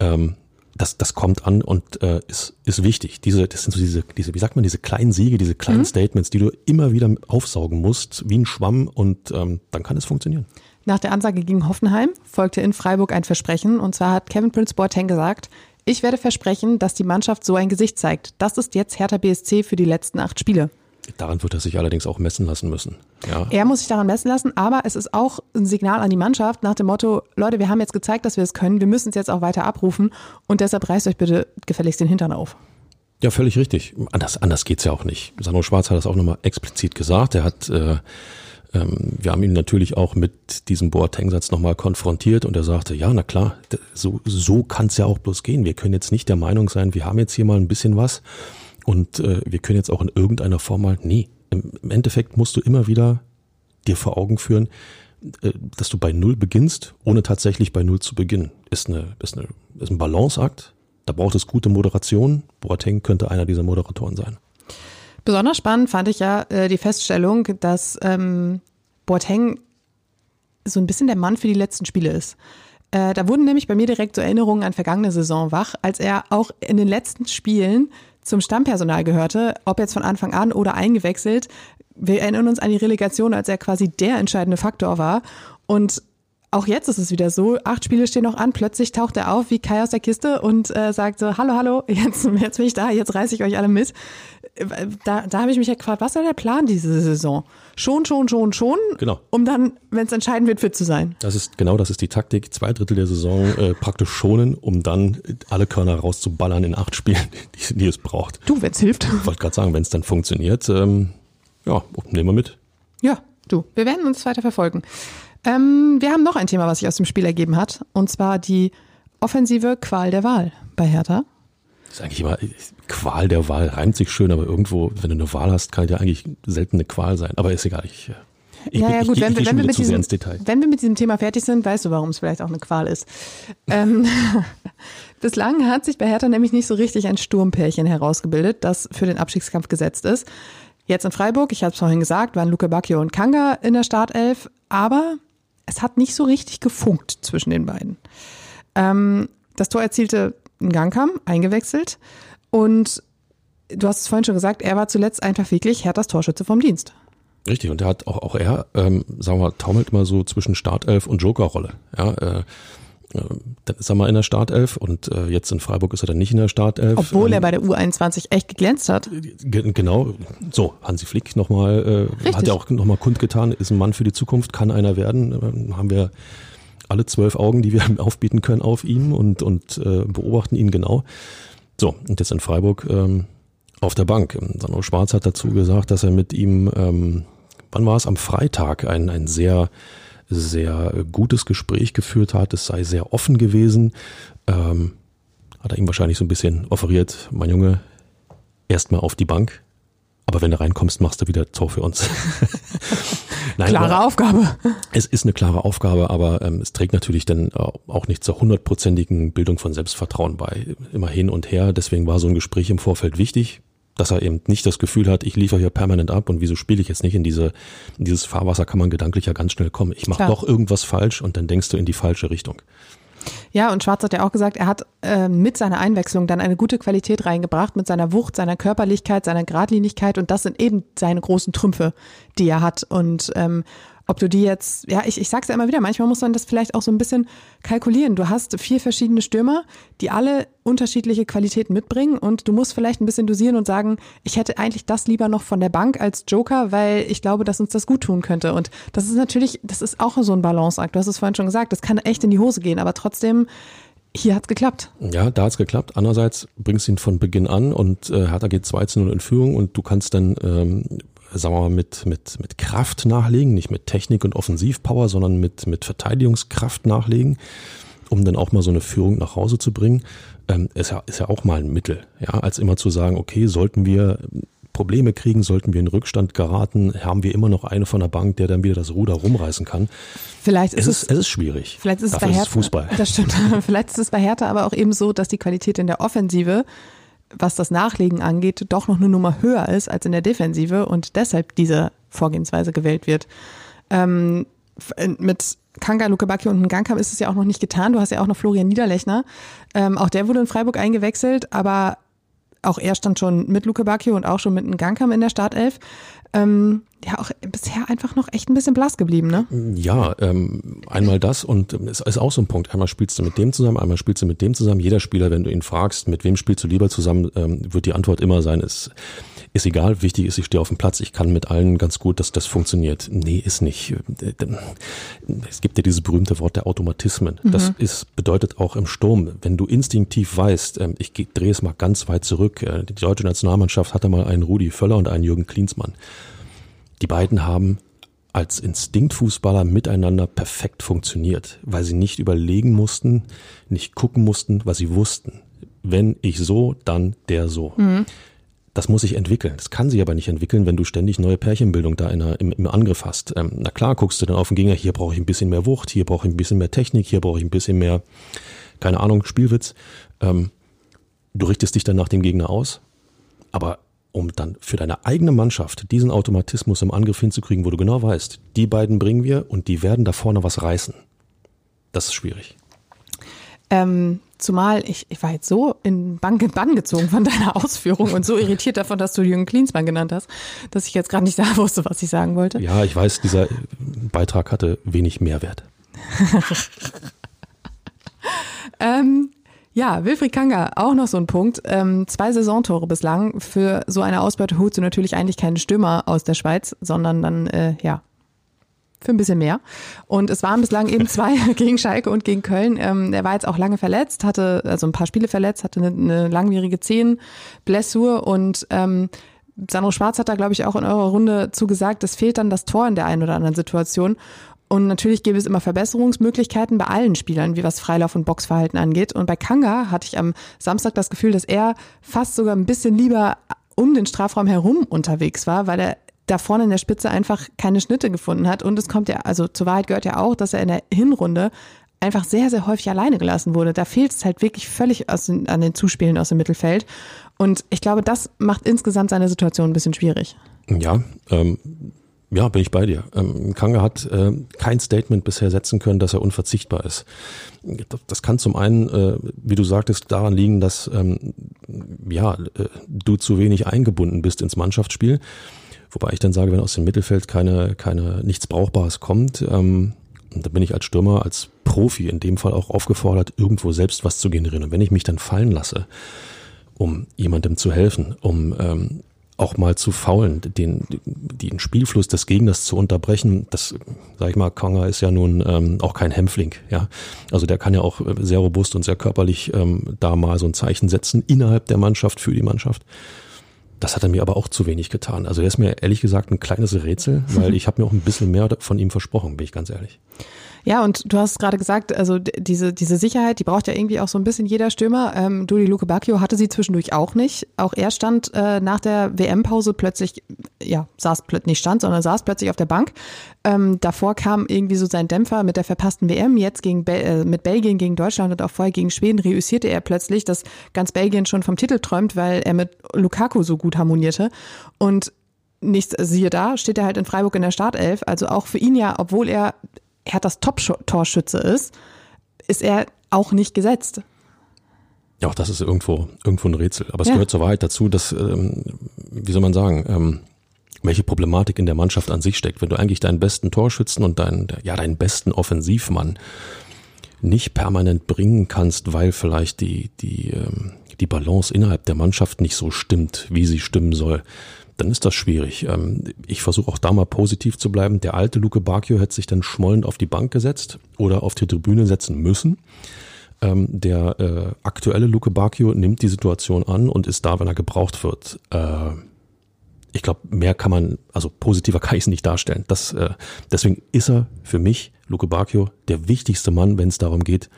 Speaker 3: Ähm, das, das kommt an und äh, ist, ist wichtig. Diese, das sind so diese, diese, wie sagt man, diese kleinen Siege, diese kleinen mhm. Statements, die du immer wieder aufsaugen musst, wie ein Schwamm und ähm, dann kann es funktionieren.
Speaker 2: Nach der Ansage gegen Hoffenheim folgte in Freiburg ein Versprechen und zwar hat Kevin Prince Boateng gesagt, ich werde versprechen, dass die Mannschaft so ein Gesicht zeigt. Das ist jetzt Hertha BSC für die letzten acht Spiele.
Speaker 3: Daran wird er sich allerdings auch messen lassen müssen. Ja.
Speaker 2: Er muss sich daran messen lassen, aber es ist auch ein Signal an die Mannschaft nach dem Motto, Leute, wir haben jetzt gezeigt, dass wir es können, wir müssen es jetzt auch weiter abrufen und deshalb reißt euch bitte gefälligst den Hintern auf.
Speaker 3: Ja, völlig richtig. Anders, anders geht's ja auch nicht. Sandro Schwarz hat das auch nochmal explizit gesagt. Er hat, äh, ähm, wir haben ihn natürlich auch mit diesem Boateng-Satz nochmal konfrontiert und er sagte, ja, na klar, so, so kann's ja auch bloß gehen. Wir können jetzt nicht der Meinung sein, wir haben jetzt hier mal ein bisschen was und äh, wir können jetzt auch in irgendeiner Form mal, nee, im, Endeffekt musst du immer wieder dir vor Augen führen, äh, dass du bei Null beginnst, ohne tatsächlich bei Null zu beginnen. Ist, eine, ist, eine, ist ein Balanceakt. Da braucht es gute Moderation. Boateng könnte einer dieser Moderatoren sein.
Speaker 2: Besonders spannend fand ich ja äh, die Feststellung, dass ähm, Boateng so ein bisschen der Mann für die letzten Spiele ist. Äh, da wurden nämlich bei mir direkt so Erinnerungen an vergangene Saison wach, als er auch in den letzten Spielen zum Stammpersonal gehörte, ob jetzt von Anfang an oder eingewechselt. Wir erinnern uns an die Relegation, als er quasi der entscheidende Faktor war. Und auch jetzt ist es wieder so, acht Spiele stehen noch an, plötzlich taucht er auf wie Kai aus der Kiste und äh, sagt so, hallo, hallo, jetzt, jetzt bin ich da, jetzt reiße ich euch alle mit. Da, da habe ich mich ja gefragt, was war der Plan diese Saison? Schon, schon, schon, schon,
Speaker 3: genau.
Speaker 2: um dann, wenn es entscheidend wird, fit zu sein.
Speaker 3: Das ist genau, das ist die Taktik. Zwei Drittel der Saison äh, praktisch schonen, um dann alle Körner rauszuballern in acht Spielen, die, die es braucht.
Speaker 2: Du, wenn es hilft.
Speaker 3: Ich wollte gerade sagen, wenn es dann funktioniert, ähm, ja, nehmen wir mit.
Speaker 2: Ja, du, wir werden uns weiter verfolgen. Ähm, wir haben noch ein Thema, was sich aus dem Spiel ergeben hat, und zwar die offensive Qual der Wahl bei Hertha.
Speaker 3: Das ist eigentlich immer Qual der Wahl, reimt sich schön, aber irgendwo, wenn du eine Wahl hast, kann ja eigentlich selten eine Qual sein. Aber ist egal, ich.
Speaker 2: Ich, ja, ja, gut, ich, wenn, ich, wenn, wir mit diesem, wenn wir mit diesem Thema fertig sind, weißt du, warum es vielleicht auch eine Qual ist. ähm, bislang hat sich bei Hertha nämlich nicht so richtig ein Sturmpärchen herausgebildet, das für den Abstiegskampf gesetzt ist. Jetzt in Freiburg, ich habe es vorhin gesagt, waren Luke Bacchio und Kanga in der Startelf, aber es hat nicht so richtig gefunkt zwischen den beiden. Ähm, das Tor erzielte Gangkam, eingewechselt. Und du hast es vorhin schon gesagt, er war zuletzt einfach wirklich Herthas Torschütze vom Dienst.
Speaker 3: Richtig, und er hat auch, auch er, ähm, sagen wir mal, taumelt immer so zwischen Startelf und Jokerrolle. Ja, äh, äh, dann ist er mal in der Startelf und äh, jetzt in Freiburg ist er dann nicht in der Startelf.
Speaker 2: Obwohl er ähm, bei der U21 echt geglänzt hat.
Speaker 3: Genau, so, Hansi Flick nochmal, äh, hat ja auch nochmal kundgetan, ist ein Mann für die Zukunft, kann einer werden. Ähm, haben wir alle zwölf Augen, die wir aufbieten können auf ihm und, und äh, beobachten ihn genau. So, und jetzt in Freiburg ähm, auf der Bank. Sandro Schwarz hat dazu gesagt, dass er mit ihm, ähm, wann war es, am Freitag ein, ein sehr sehr gutes Gespräch geführt hat. Es sei sehr offen gewesen. Ähm, hat er ihm wahrscheinlich so ein bisschen offeriert, mein Junge, erstmal auf die Bank. Aber wenn du reinkommst, machst du wieder Tor für uns.
Speaker 2: Nein, klare Aufgabe.
Speaker 3: Es ist eine klare Aufgabe, aber ähm, es trägt natürlich dann auch nicht zur hundertprozentigen Bildung von Selbstvertrauen bei. Immer hin und her. Deswegen war so ein Gespräch im Vorfeld wichtig dass er eben nicht das Gefühl hat, ich liefere hier permanent ab und wieso spiele ich jetzt nicht in diese in dieses Fahrwasser kann man gedanklich ja ganz schnell kommen. Ich mache doch irgendwas falsch und dann denkst du in die falsche Richtung.
Speaker 2: Ja, und Schwarz hat ja auch gesagt, er hat äh, mit seiner Einwechslung dann eine gute Qualität reingebracht, mit seiner Wucht, seiner Körperlichkeit, seiner Gradlinigkeit und das sind eben seine großen Trümpfe, die er hat. Und ähm, ob du die jetzt, ja, ich, ich sag's ja immer wieder, manchmal muss man das vielleicht auch so ein bisschen kalkulieren. Du hast vier verschiedene Stürmer, die alle unterschiedliche Qualitäten mitbringen und du musst vielleicht ein bisschen dosieren und sagen, ich hätte eigentlich das lieber noch von der Bank als Joker, weil ich glaube, dass uns das gut tun könnte. Und das ist natürlich, das ist auch so ein Balanceakt. Du hast es vorhin schon gesagt, das kann echt in die Hose gehen, aber trotzdem hier hat's geklappt.
Speaker 3: Ja, da hat's geklappt. Andererseits bringst du ihn von Beginn an und äh, Hertha geht 2 zu 0 in Führung und du kannst dann, ähm, sagen wir mal, mit, mit, mit Kraft nachlegen, nicht mit Technik und Offensivpower, sondern mit, mit Verteidigungskraft nachlegen, um dann auch mal so eine Führung nach Hause zu bringen. Ähm, ist, ja, ist ja auch mal ein Mittel, ja, als immer zu sagen, okay, sollten wir Probleme kriegen, sollten wir in Rückstand geraten, haben wir immer noch eine von der Bank, der dann wieder das Ruder rumreißen kann.
Speaker 2: Vielleicht ist
Speaker 3: es, ist, es ist schwierig.
Speaker 2: Vielleicht ist Dafür es bei Hertha,
Speaker 3: Fußball.
Speaker 2: Das stimmt. vielleicht ist es bei Hertha aber auch eben so, dass die Qualität in der Offensive, was das Nachlegen angeht, doch noch eine Nummer höher ist als in der Defensive und deshalb diese Vorgehensweise gewählt wird. Ähm, mit Kanga, Luke Bacchio und Ngankam ist es ja auch noch nicht getan. Du hast ja auch noch Florian Niederlechner. Ähm, auch der wurde in Freiburg eingewechselt, aber auch er stand schon mit Luke Bacchio und auch schon mit Ngankam in der Startelf. Ähm, ja, auch bisher einfach noch echt ein bisschen blass geblieben, ne?
Speaker 3: Ja, ähm, einmal das und es ist auch so ein Punkt. Einmal spielst du mit dem zusammen, einmal spielst du mit dem zusammen. Jeder Spieler, wenn du ihn fragst, mit wem spielst du lieber zusammen, ähm, wird die Antwort immer sein, ist ist egal, wichtig ist, ich stehe auf dem Platz, ich kann mit allen ganz gut, dass das funktioniert. Nee, ist nicht. Es gibt ja dieses berühmte Wort der Automatismen. Mhm. Das ist, bedeutet auch im Sturm, wenn du instinktiv weißt, ähm, ich drehe es mal ganz weit zurück, äh, die deutsche Nationalmannschaft hatte mal einen Rudi Völler und einen Jürgen Klinsmann. Die beiden haben als Instinktfußballer miteinander perfekt funktioniert, weil sie nicht überlegen mussten, nicht gucken mussten, was sie wussten. Wenn ich so, dann der so. Mhm. Das muss sich entwickeln. Das kann sich aber nicht entwickeln, wenn du ständig neue Pärchenbildung da in der, im, im Angriff hast. Ähm, na klar, guckst du dann auf den Gegner, hier brauche ich ein bisschen mehr Wucht, hier brauche ich ein bisschen mehr Technik, hier brauche ich ein bisschen mehr, keine Ahnung, Spielwitz. Ähm, du richtest dich dann nach dem Gegner aus, aber um dann für deine eigene Mannschaft diesen Automatismus im Angriff hinzukriegen, wo du genau weißt, die beiden bringen wir und die werden da vorne was reißen. Das ist schwierig.
Speaker 2: Ähm, zumal ich, ich war jetzt so in Bann, Bann gezogen von deiner Ausführung und so irritiert davon, dass du Jürgen Klinsmann genannt hast, dass ich jetzt gerade nicht sagen wusste, was ich sagen wollte.
Speaker 3: Ja, ich weiß, dieser Beitrag hatte wenig Mehrwert.
Speaker 2: ähm, ja, Wilfried Kanga, auch noch so ein Punkt. Ähm, zwei Saisontore bislang. Für so eine Ausbeute holst du natürlich eigentlich keinen Stürmer aus der Schweiz, sondern dann, äh, ja, für ein bisschen mehr. Und es waren bislang eben zwei gegen Schalke und gegen Köln. Ähm, er war jetzt auch lange verletzt, hatte also ein paar Spiele verletzt, hatte eine, eine langwierige Zehenblessur und ähm, Sandro Schwarz hat da, glaube ich, auch in eurer Runde zugesagt, es fehlt dann das Tor in der einen oder anderen Situation. Und natürlich gäbe es immer Verbesserungsmöglichkeiten bei allen Spielern, wie was Freilauf und Boxverhalten angeht. Und bei Kanga hatte ich am Samstag das Gefühl, dass er fast sogar ein bisschen lieber um den Strafraum herum unterwegs war, weil er da vorne in der Spitze einfach keine Schnitte gefunden hat. Und es kommt ja, also zur Wahrheit gehört ja auch, dass er in der Hinrunde einfach sehr, sehr häufig alleine gelassen wurde. Da fehlt es halt wirklich völlig den, an den Zuspielen aus dem Mittelfeld. Und ich glaube, das macht insgesamt seine Situation ein bisschen schwierig.
Speaker 3: Ja, ähm, ja, bin ich bei dir. Ähm, Kanga hat äh, kein Statement bisher setzen können, dass er unverzichtbar ist. Das kann zum einen, äh, wie du sagtest, daran liegen, dass ähm, ja, äh, du zu wenig eingebunden bist ins Mannschaftsspiel. Wobei ich dann sage, wenn aus dem Mittelfeld keine, keine nichts Brauchbares kommt, ähm, da bin ich als Stürmer, als Profi in dem Fall auch aufgefordert, irgendwo selbst was zu generieren. Und wenn ich mich dann fallen lasse, um jemandem zu helfen, um ähm, auch mal zu faulen, den, den Spielfluss des Gegners zu unterbrechen, das, sag ich mal, Konga ist ja nun ähm, auch kein Hämpfling, ja. Also der kann ja auch sehr robust und sehr körperlich ähm, da mal so ein Zeichen setzen innerhalb der Mannschaft für die Mannschaft. Das hat er mir aber auch zu wenig getan. Also er ist mir ehrlich gesagt ein kleines Rätsel, weil ich habe mir auch ein bisschen mehr von ihm versprochen, bin ich ganz ehrlich.
Speaker 2: Ja, und du hast gerade gesagt, also diese, diese Sicherheit, die braucht ja irgendwie auch so ein bisschen jeder Stürmer. Ähm, Dudi Luke Bacchio hatte sie zwischendurch auch nicht. Auch er stand äh, nach der WM-Pause plötzlich, ja, saß plötzlich nicht stand, sondern saß plötzlich auf der Bank. Ähm, davor kam irgendwie so sein Dämpfer mit der verpassten WM. Jetzt gegen Be äh, mit Belgien gegen Deutschland und auch vorher gegen Schweden reüssierte er plötzlich, dass ganz Belgien schon vom Titel träumt, weil er mit Lukaku so gut harmonierte. Und nichts, siehe da, steht er halt in Freiburg in der Startelf. Also auch für ihn ja, obwohl er er das Top-Torschütze ist, ist er auch nicht gesetzt.
Speaker 3: Ja, auch das ist irgendwo, irgendwo ein Rätsel. Aber es ja. gehört zur Wahrheit dazu, dass, ähm, wie soll man sagen, ähm, welche Problematik in der Mannschaft an sich steckt. Wenn du eigentlich deinen besten Torschützen und deinen, ja, deinen besten Offensivmann nicht permanent bringen kannst, weil vielleicht die, die, ähm, die Balance innerhalb der Mannschaft nicht so stimmt, wie sie stimmen soll, dann ist das schwierig. Ähm, ich versuche auch da mal positiv zu bleiben. Der alte Luke Bacchio hätte sich dann schmollend auf die Bank gesetzt oder auf die Tribüne setzen müssen. Ähm, der äh, aktuelle Luke Bacchio nimmt die Situation an und ist da, wenn er gebraucht wird. Äh, ich glaube, mehr kann man, also positiver kann ich es nicht darstellen. Das, äh, deswegen ist er für mich, Luke Bacchio, der wichtigste Mann, wenn es darum geht,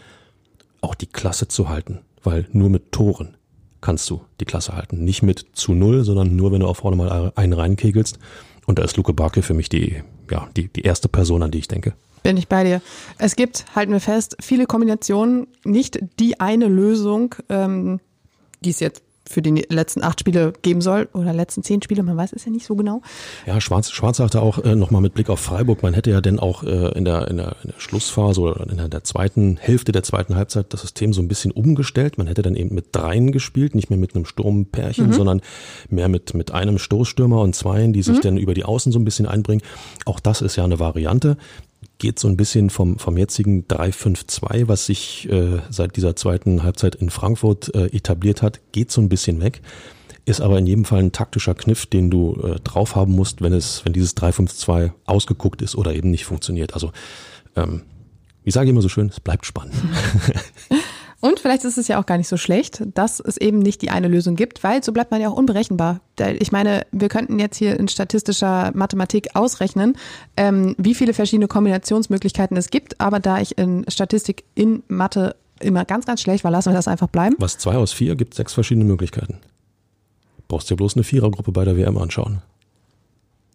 Speaker 3: auch die Klasse zu halten. Weil nur mit Toren kannst du die Klasse halten. Nicht mit zu null, sondern nur, wenn du auch vorne mal einen reinkegelst. Und da ist Luke Bacchio für mich die, ja, die, die erste Person, an die ich denke.
Speaker 2: Bin ich bei dir. Es gibt, halten wir fest, viele Kombinationen, nicht die eine Lösung, ähm, die es jetzt für die letzten acht Spiele geben soll oder letzten zehn Spiele, man weiß es ja nicht so genau.
Speaker 3: Ja, Schwarz, Schwarz sagte auch äh, nochmal mit Blick auf Freiburg, man hätte ja denn auch äh, in, der, in, der, in der Schlussphase oder in der, der zweiten Hälfte der zweiten Halbzeit das System so ein bisschen umgestellt. Man hätte dann eben mit dreien gespielt, nicht mehr mit einem Sturmpärchen, mhm. sondern mehr mit, mit einem Stoßstürmer und zweien, die sich mhm. dann über die Außen so ein bisschen einbringen. Auch das ist ja eine Variante geht so ein bisschen vom, vom jetzigen 3-5-2, was sich äh, seit dieser zweiten Halbzeit in Frankfurt äh, etabliert hat, geht so ein bisschen weg. Ist aber in jedem Fall ein taktischer Kniff, den du äh, drauf haben musst, wenn es, wenn dieses 3-5-2 ausgeguckt ist oder eben nicht funktioniert. Also, ähm, wie sage ich immer so schön, es bleibt spannend.
Speaker 2: Und vielleicht ist es ja auch gar nicht so schlecht, dass es eben nicht die eine Lösung gibt, weil so bleibt man ja auch unberechenbar. Ich meine, wir könnten jetzt hier in statistischer Mathematik ausrechnen, ähm, wie viele verschiedene Kombinationsmöglichkeiten es gibt, aber da ich in Statistik in Mathe immer ganz, ganz schlecht war, lassen wir das einfach bleiben.
Speaker 3: Was zwei aus vier gibt sechs verschiedene Möglichkeiten. Brauchst dir bloß eine Vierergruppe bei der WM anschauen.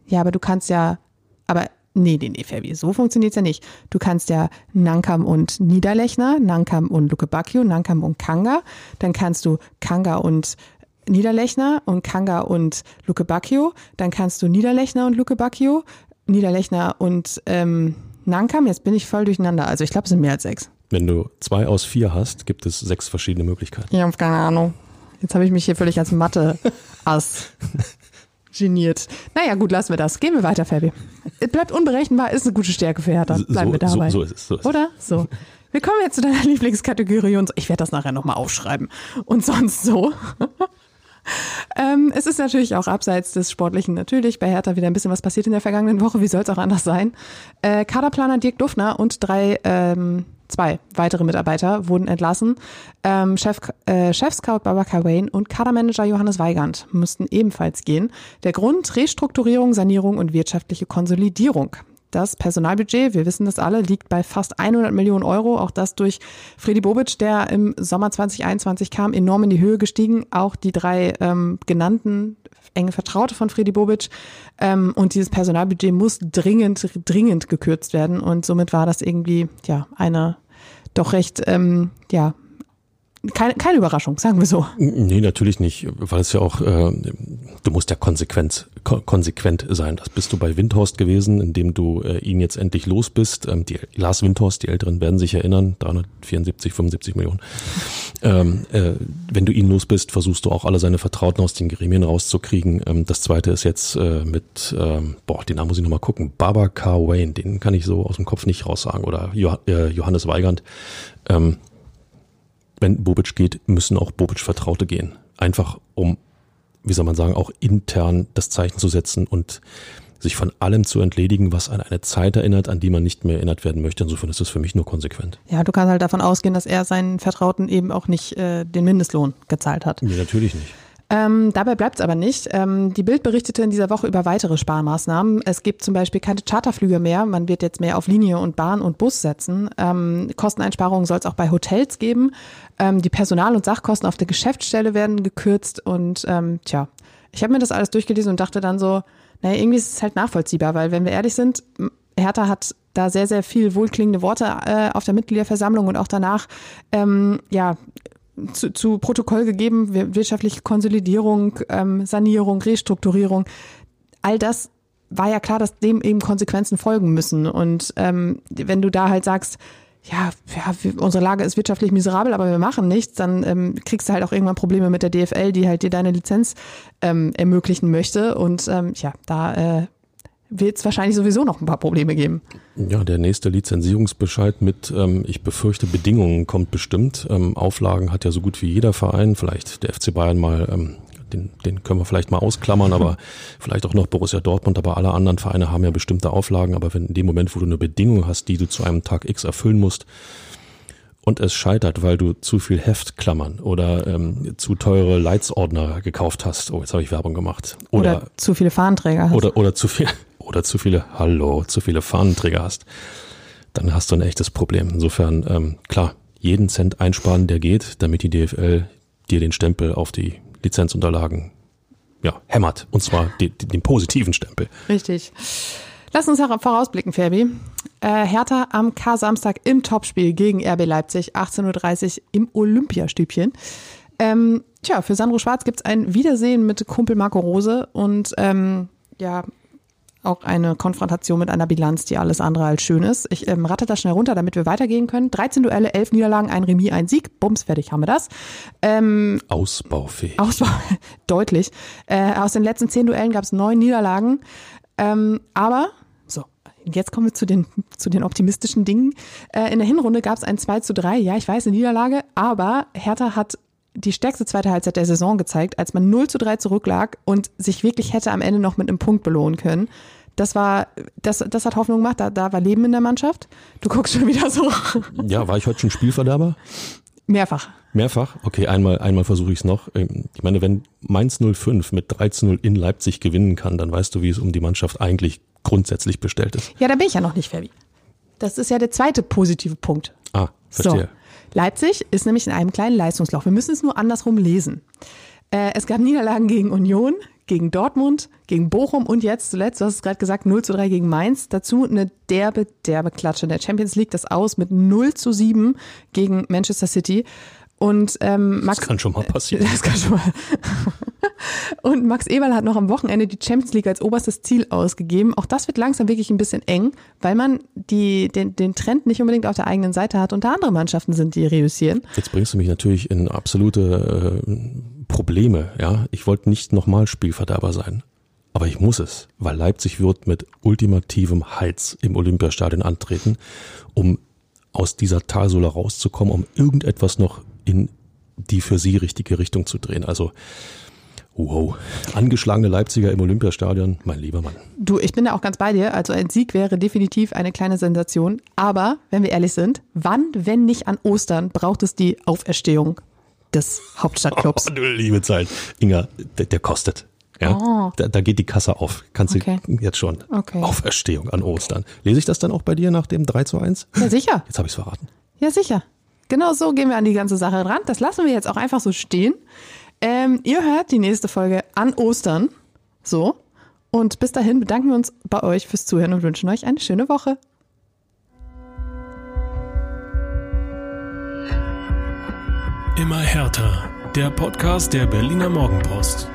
Speaker 2: Ja, aber du kannst ja, aber Nee, nee, nee, Fabi, so funktioniert's ja nicht. Du kannst ja Nankam und Niederlechner, Nankam und Luke Bacchio, Nankam und Kanga. Dann kannst du Kanga und Niederlechner und Kanga und Luke Bacchio. Dann kannst du Niederlechner und Luke Bacchio, Niederlechner und ähm, Nankam. Jetzt bin ich voll durcheinander. Also ich glaube, es sind mehr als sechs.
Speaker 3: Wenn du zwei aus vier hast, gibt es sechs verschiedene Möglichkeiten.
Speaker 2: Ich habe keine Ahnung. Jetzt habe ich mich hier völlig als Mathe-Ass geniert. Naja, gut, lassen wir das. Gehen wir weiter, Fabi. Bleibt unberechenbar, ist eine gute Stärke für Hertha. Bleiben so, wir dabei. So, so ist es. So ist Oder? So. Wir kommen jetzt zu deiner Lieblingskategorie und ich werde das nachher nochmal aufschreiben. Und sonst so. ähm, es ist natürlich auch abseits des Sportlichen natürlich bei Hertha wieder ein bisschen was passiert in der vergangenen Woche. Wie soll es auch anders sein? Äh, Kaderplaner Dirk Duffner und drei ähm, zwei weitere Mitarbeiter wurden entlassen. Ähm, Chef, äh, Chef-Scout Babaka Wayne und Kadermanager Johannes Weigand mussten ebenfalls gehen. Der Grund Restrukturierung, Sanierung und wirtschaftliche Konsolidierung. Das Personalbudget, wir wissen das alle, liegt bei fast 100 Millionen Euro. Auch das durch Freddy Bobic, der im Sommer 2021 kam, enorm in die Höhe gestiegen. Auch die drei ähm, genannten enge Vertraute von Freddy Bobic. Ähm, und dieses Personalbudget muss dringend, dringend gekürzt werden. Und somit war das irgendwie, ja, eine doch recht, ähm, ja, keine, keine Überraschung, sagen wir so.
Speaker 3: Nee, natürlich nicht, weil es ja auch, äh, du musst ja konsequent, ko konsequent sein. Das bist du bei Windhorst gewesen, indem du äh, ihn jetzt endlich los bist. Ähm, die, Lars Windhorst, die Älteren werden sich erinnern, 374, 75 Millionen. Ähm, äh, wenn du ihn los bist, versuchst du auch alle seine Vertrauten aus den Gremien rauszukriegen. Ähm, das zweite ist jetzt äh, mit, ähm, boah, den Namen muss ich nochmal gucken, Babacar Wayne, den kann ich so aus dem Kopf nicht raussagen, oder jo äh, Johannes Weigand. Ähm, wenn Bobic geht, müssen auch Bobic-Vertraute gehen. Einfach um, wie soll man sagen, auch intern das Zeichen zu setzen und sich von allem zu entledigen, was an eine Zeit erinnert, an die man nicht mehr erinnert werden möchte. Insofern ist das für mich nur konsequent.
Speaker 2: Ja, du kannst halt davon ausgehen, dass er seinen Vertrauten eben auch nicht äh, den Mindestlohn gezahlt hat.
Speaker 3: Nee, natürlich nicht.
Speaker 2: Ähm, dabei bleibt es aber nicht. Ähm, die Bild berichtete in dieser Woche über weitere Sparmaßnahmen. Es gibt zum Beispiel keine Charterflüge mehr. Man wird jetzt mehr auf Linie und Bahn und Bus setzen. Ähm, Kosteneinsparungen soll es auch bei Hotels geben. Ähm, die Personal- und Sachkosten auf der Geschäftsstelle werden gekürzt. Und ähm, tja, ich habe mir das alles durchgelesen und dachte dann so, naja, irgendwie ist es halt nachvollziehbar, weil wenn wir ehrlich sind, Hertha hat da sehr, sehr viel wohlklingende Worte äh, auf der Mitgliederversammlung und auch danach ähm, ja zu, zu Protokoll gegeben, wirtschaftliche Konsolidierung, ähm, Sanierung, Restrukturierung. All das war ja klar, dass dem eben Konsequenzen folgen müssen. Und ähm, wenn du da halt sagst, ja, ja, unsere Lage ist wirtschaftlich miserabel, aber wir machen nichts, dann ähm, kriegst du halt auch irgendwann Probleme mit der DFL, die halt dir deine Lizenz ähm, ermöglichen möchte. Und ähm, ja, da äh, wird es wahrscheinlich sowieso noch ein paar Probleme geben.
Speaker 3: Ja, der nächste Lizenzierungsbescheid mit, ähm, ich befürchte, Bedingungen kommt bestimmt. Ähm, Auflagen hat ja so gut wie jeder Verein, vielleicht der FC Bayern mal, ähm, den, den können wir vielleicht mal ausklammern, aber vielleicht auch noch Borussia Dortmund, aber alle anderen Vereine haben ja bestimmte Auflagen. Aber wenn in dem Moment, wo du eine Bedingung hast, die du zu einem Tag X erfüllen musst, und es scheitert, weil du zu viel Heftklammern oder ähm, zu teure Leitsordner gekauft hast. Oh, jetzt habe ich Werbung gemacht.
Speaker 2: Oder, oder zu viele Fahnenträger
Speaker 3: hast. Oder, oder zu viel, oder zu viele, hallo, zu viele Fahnenträger hast, dann hast du ein echtes Problem. Insofern, ähm, klar, jeden Cent einsparen, der geht, damit die DFL dir den Stempel auf die Lizenzunterlagen ja, hämmert. Und zwar die, den positiven Stempel.
Speaker 2: Richtig. Lass uns vorausblicken, Ferbi. Äh, Hertha am K-Samstag im Topspiel gegen RB Leipzig, 18.30 Uhr im Olympiastübchen. Ähm, tja, für Sandro Schwarz gibt's ein Wiedersehen mit Kumpel Marco Rose und ähm, ja, auch eine Konfrontation mit einer Bilanz, die alles andere als schön ist. Ich ähm, ratte das schnell runter, damit wir weitergehen können. 13 Duelle, 11 Niederlagen, ein Remis, ein Sieg. Bums, fertig haben wir das.
Speaker 3: Ähm, Ausbaufähig.
Speaker 2: Ausbau, deutlich. Äh, aus den letzten 10 Duellen gab es neun Niederlagen. Ähm, aber, so, jetzt kommen wir zu den, zu den optimistischen Dingen. Äh, in der Hinrunde gab es ein 2 zu 3. Ja, ich weiß, eine Niederlage, aber Hertha hat die stärkste zweite Halbzeit der Saison gezeigt, als man 0 zu 3 zurücklag und sich wirklich hätte am Ende noch mit einem Punkt belohnen können. Das war, das, das hat Hoffnung gemacht, da, da war Leben in der Mannschaft. Du guckst schon wieder so.
Speaker 3: Ja, war ich heute schon Spielverderber?
Speaker 2: Mehrfach.
Speaker 3: Mehrfach? Okay, einmal, einmal versuche ich es noch. Ähm, ich meine, wenn Mainz 05 mit 13-0 in Leipzig gewinnen kann, dann weißt du, wie es um die Mannschaft eigentlich grundsätzlich bestellt ist.
Speaker 2: Ja, da bin ich ja noch nicht, Fabi. Das ist ja der zweite positive Punkt.
Speaker 3: Ah, verstehe.
Speaker 2: So. Leipzig ist nämlich in einem kleinen Leistungslauf. Wir müssen es nur andersrum lesen. Äh, es gab Niederlagen gegen Union, gegen Dortmund, gegen Bochum und jetzt zuletzt, du hast es gerade gesagt, 0 zu 3 gegen Mainz. Dazu eine derbe, derbe Klatsche. In der Champions League das aus mit 0 zu 7 gegen Manchester City. Und ähm, Max,
Speaker 3: das kann schon mal passieren.
Speaker 2: Das kann schon mal. und Max Eberl hat noch am Wochenende die Champions League als oberstes Ziel ausgegeben. Auch das wird langsam wirklich ein bisschen eng, weil man die, den, den Trend nicht unbedingt auf der eigenen Seite hat und da andere Mannschaften sind, die reüssieren.
Speaker 3: Jetzt bringst du mich natürlich in absolute äh, Probleme. Ja, ich wollte nicht nochmal Spielverderber sein. Aber ich muss es, weil Leipzig wird mit ultimativem Heiz im Olympiastadion antreten, um aus dieser Talsohle rauszukommen, um irgendetwas noch in die für sie richtige Richtung zu drehen. Also Wow, angeschlagene Leipziger im Olympiastadion, mein lieber Mann.
Speaker 2: Du, ich bin da auch ganz bei dir. Also ein Sieg wäre definitiv eine kleine Sensation. Aber, wenn wir ehrlich sind, wann, wenn nicht an Ostern, braucht es die Auferstehung des Hauptstadtclubs?
Speaker 3: Oh, du liebe Zeit. Inga, der, der kostet. Ja, oh. da, da, geht die Kasse auf. Kannst okay. du jetzt schon. Okay. Auferstehung an Ostern. Lese ich das dann auch bei dir nach dem 3 zu 1?
Speaker 2: Ja, sicher.
Speaker 3: Jetzt habe ich es verraten.
Speaker 2: Ja, sicher. Genau so gehen wir an die ganze Sache ran. Das lassen wir jetzt auch einfach so stehen. Ähm, ihr hört die nächste Folge an Ostern. So. Und bis dahin bedanken wir uns bei euch fürs Zuhören und wünschen euch eine schöne Woche.
Speaker 1: Immer härter. Der Podcast der Berliner Morgenpost.